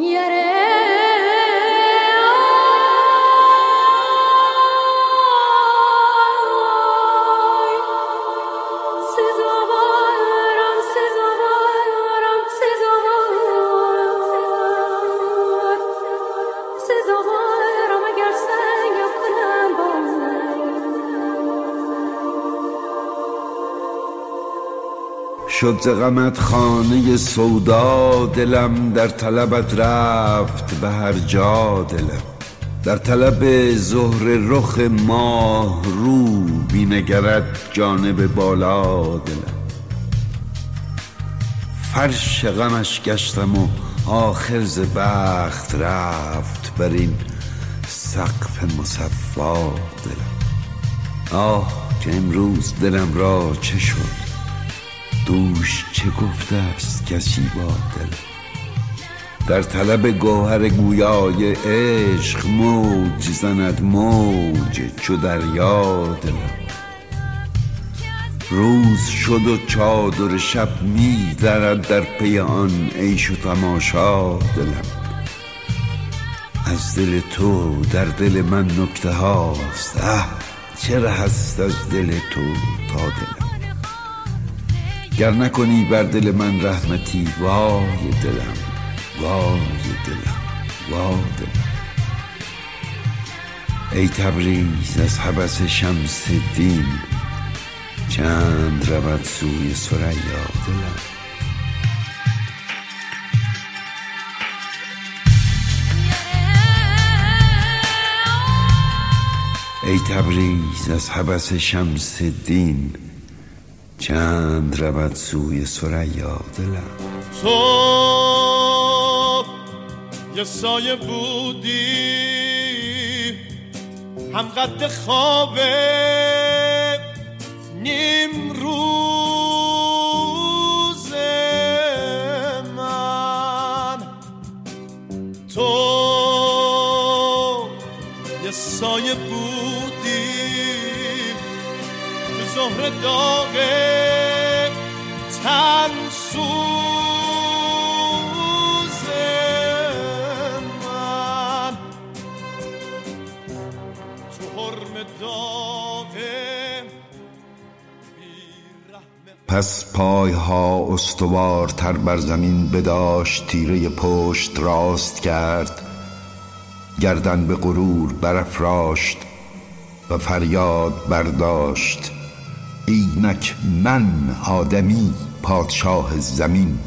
Yeah. شد ز غمت خانه سودا دلم در طلبت رفت به هر جا دلم. در طلب زهر رخ ماه رو بینگرد جانب بالا دلم. فرش غمش گشتم و آخر ز بخت رفت بر این سقف مصفا دلم. آه که امروز دلم را چه شد؟ دوش چه گفته است کسی با دل؟ در طلب گوهر گویای عشق موج زند موج چو دریا دلم. روز شد و چادر شب می درد در پی آن عیش و تماشا دلم. از دل تو در دل من نکته هاست. اه چه هست از دل تو تا دلم. گر نکنی بر دل من رحمتی وای دلم وای دلم وای دلم. ای تبریز از حبس شمس دین چند رود سوی سریا دلم. ای تبریز از حبس شمس دین چند رود سوی سریا دلم. تو یه سایه بودی هم قد خواب نیم روز من. تو یه سایه بودی زهر داغه تن سوز من. تو حرم داغه پس پایها استوارتر بر زمین بداشت تیره پشت راست کرد. گردن به غرور برافراشت و فریاد برداشت. اینک من آدمی پادشاه زمین.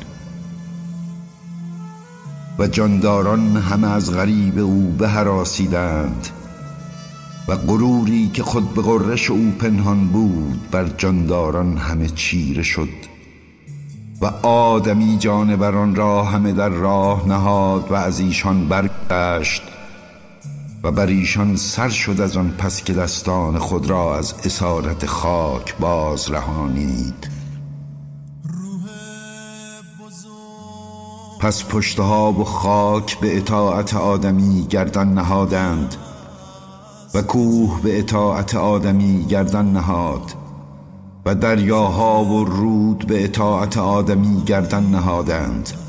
و جانداران همه از غریب او بهراسیدند و غروری که خود به غرش او پنهان بود بر جانداران همه چیره شد و آدمی جانوران را همه در راه نهاد و از ایشان برگشت و بر ایشان سر شد از آن پس که دستان خود را از اسارت خاک باز رهانید. پس پشتها و خاک به اطاعت آدمی گردن نهادند و کوه به اطاعت آدمی گردن نهاد و دریاها و رود به اطاعت آدمی گردن نهادند.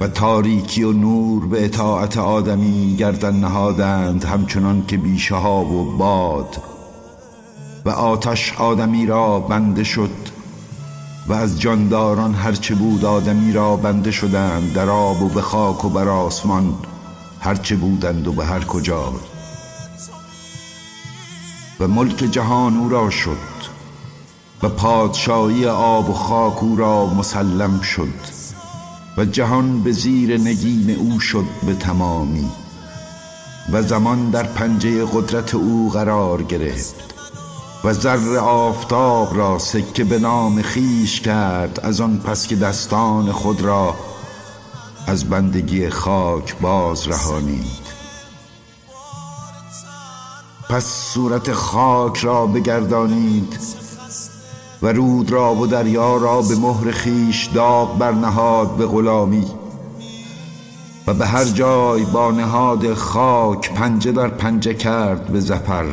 و تاریکی و نور به اطاعت آدمی گردن نهادند همچنان که بیشه ها و باد. و آتش آدمی را بنده شد و از جانداران هرچه بود آدمی را بنده شدند در آب و به خاک و بر آسمان هرچه بودند و به هر کجا. و ملک جهان او را شد و پادشاهی آب و خاک او را مسلم شد. و جهان به زیر نگین او شد به تمامی و زمان در پنجه قدرت او قرار گرفت و زر آفتاب را سکه به نام خیش کرد از آن پس که دستان خود را از بندگی خاک باز رهانید. پس صورت خاک را بگردانید و رود را و دریا را به مهر خیش داغ برنهاد به غلامی و به هر جای با نهاد خاک پنجه در پنجه کرد به زفر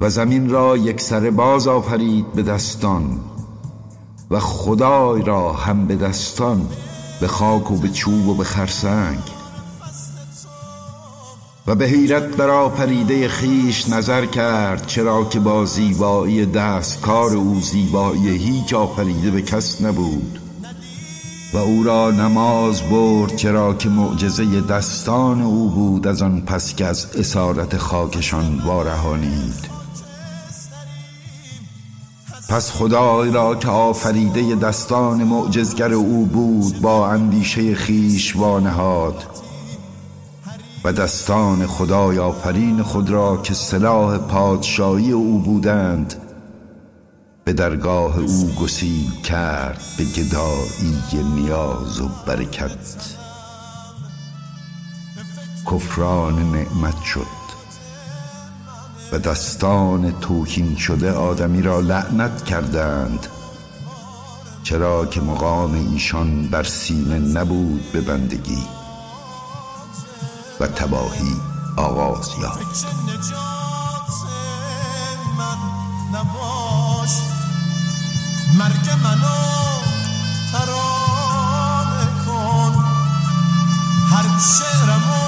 و زمین را یک سر باز آفرید به دستان و خدای را هم به دستان به خاک و به چوب و به خرسنگ و به حیرت بر پریده خیش نظر کرد چرا که با زیبایی دست کار او زیبایی هیچ آفریده به کس نبود. و او را نماز برد چرا که معجزه دستان او بود از آن پس که از اسارت خاکشان وارهانید. پس خدای را که آفریده دستان معجزگر او بود با اندیشه خیش وانهاد. و دستان خدای آفرین خود را که سلاح پادشاهی او بودند به درگاه او گسیل کرد به گدایی نیاز و برکت. کفران نعمت شد و دستان توهین شده آدمی را لعنت کردند چرا که مقام ایشان بر سینه نبود به بندگی. و تباهی آغاز یافت. مرگ منو ترانه کن. هر شعرمو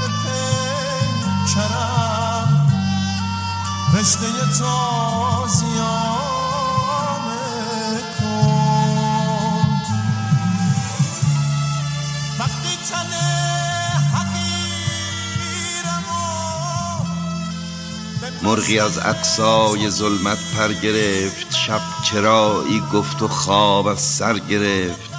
به پیکرم رشته تازیانه مرغی از اقصای ظلمت پر گرفت شب چرایی گفت و خواب از سر گرفت.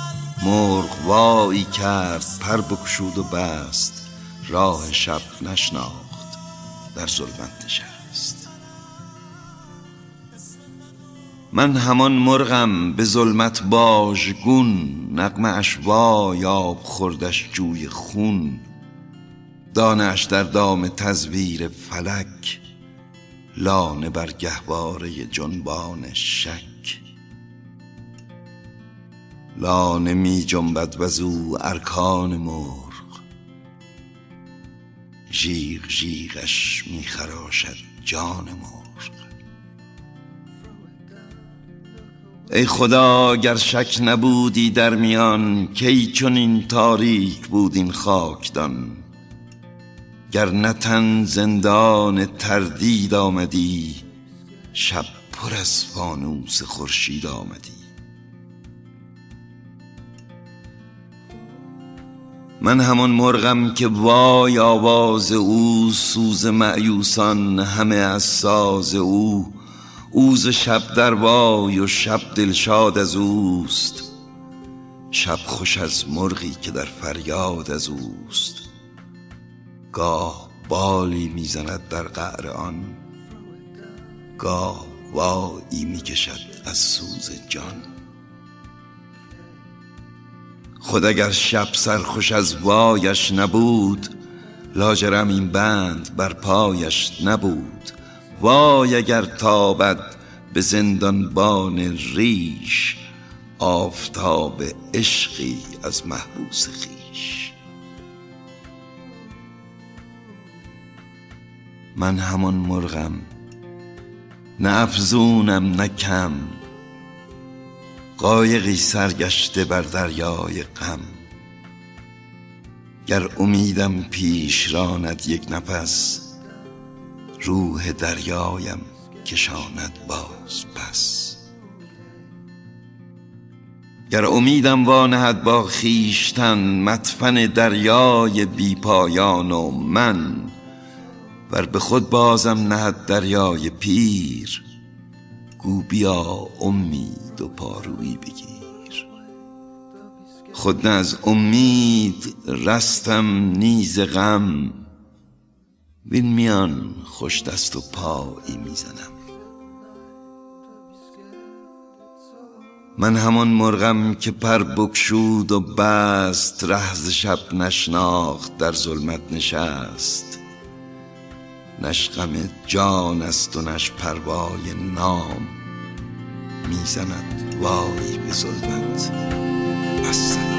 مرغ وایی کرد پر بکشود و بست. راه شب نشناخت در ظلمت نشست. من همان مرغم به ظلمت باژگون نقمه اش وای آب خوردش جوی خون. دانش در دام تزویر فلک. لانه بر گهواره جنبان شک. لانه می جنبد وزو ارکان مرغ. ژیغ ژیغش می خراشد جان مرغ. ای خدا گر شک نبودی در میان کی چون این تاریک بود این خاکدان؟ گر نتن زندان تردید آمدی شب پر از فانوس خورشید آمدی. من همان مرغم که وای آواز او سوز معیوسان همه از ساز او. اوز شب در وای و شب دلشاد از اوست. شب خوش از مرغی که در فریاد از اوست. گاه بالی می‌زند در قعر آن. گاه وایی می‌کشد از سوز جان. خود اگر شب سرخوش از وایش نبود لاجرم این بند بر پایش نبود. وای اگر تابد به زندانبان ریش آفتاب عشقی از محبوس خویش. من همان مرغم نه افزونم نه کم قایقی سرگشته بر دریای غم. گر امیدم پیش راند یک نفس روح دریایم کشاند باز پس گر امیدم وانهد با خیشتن مدفن دریای بی پایان و من ور به خود بازم نهد دریای پیر گو بیا امید و پارویی بگیر. خود نه از امید رستم نیز غم. وین میان خوش دست و پایی می‌زنم. من همان مرغم که پر بکشود و بست رهز شب نشناخت در ظلمت نشست. نشقم جان است و نش پروای نام می‌زند وای به ظلمت. بس.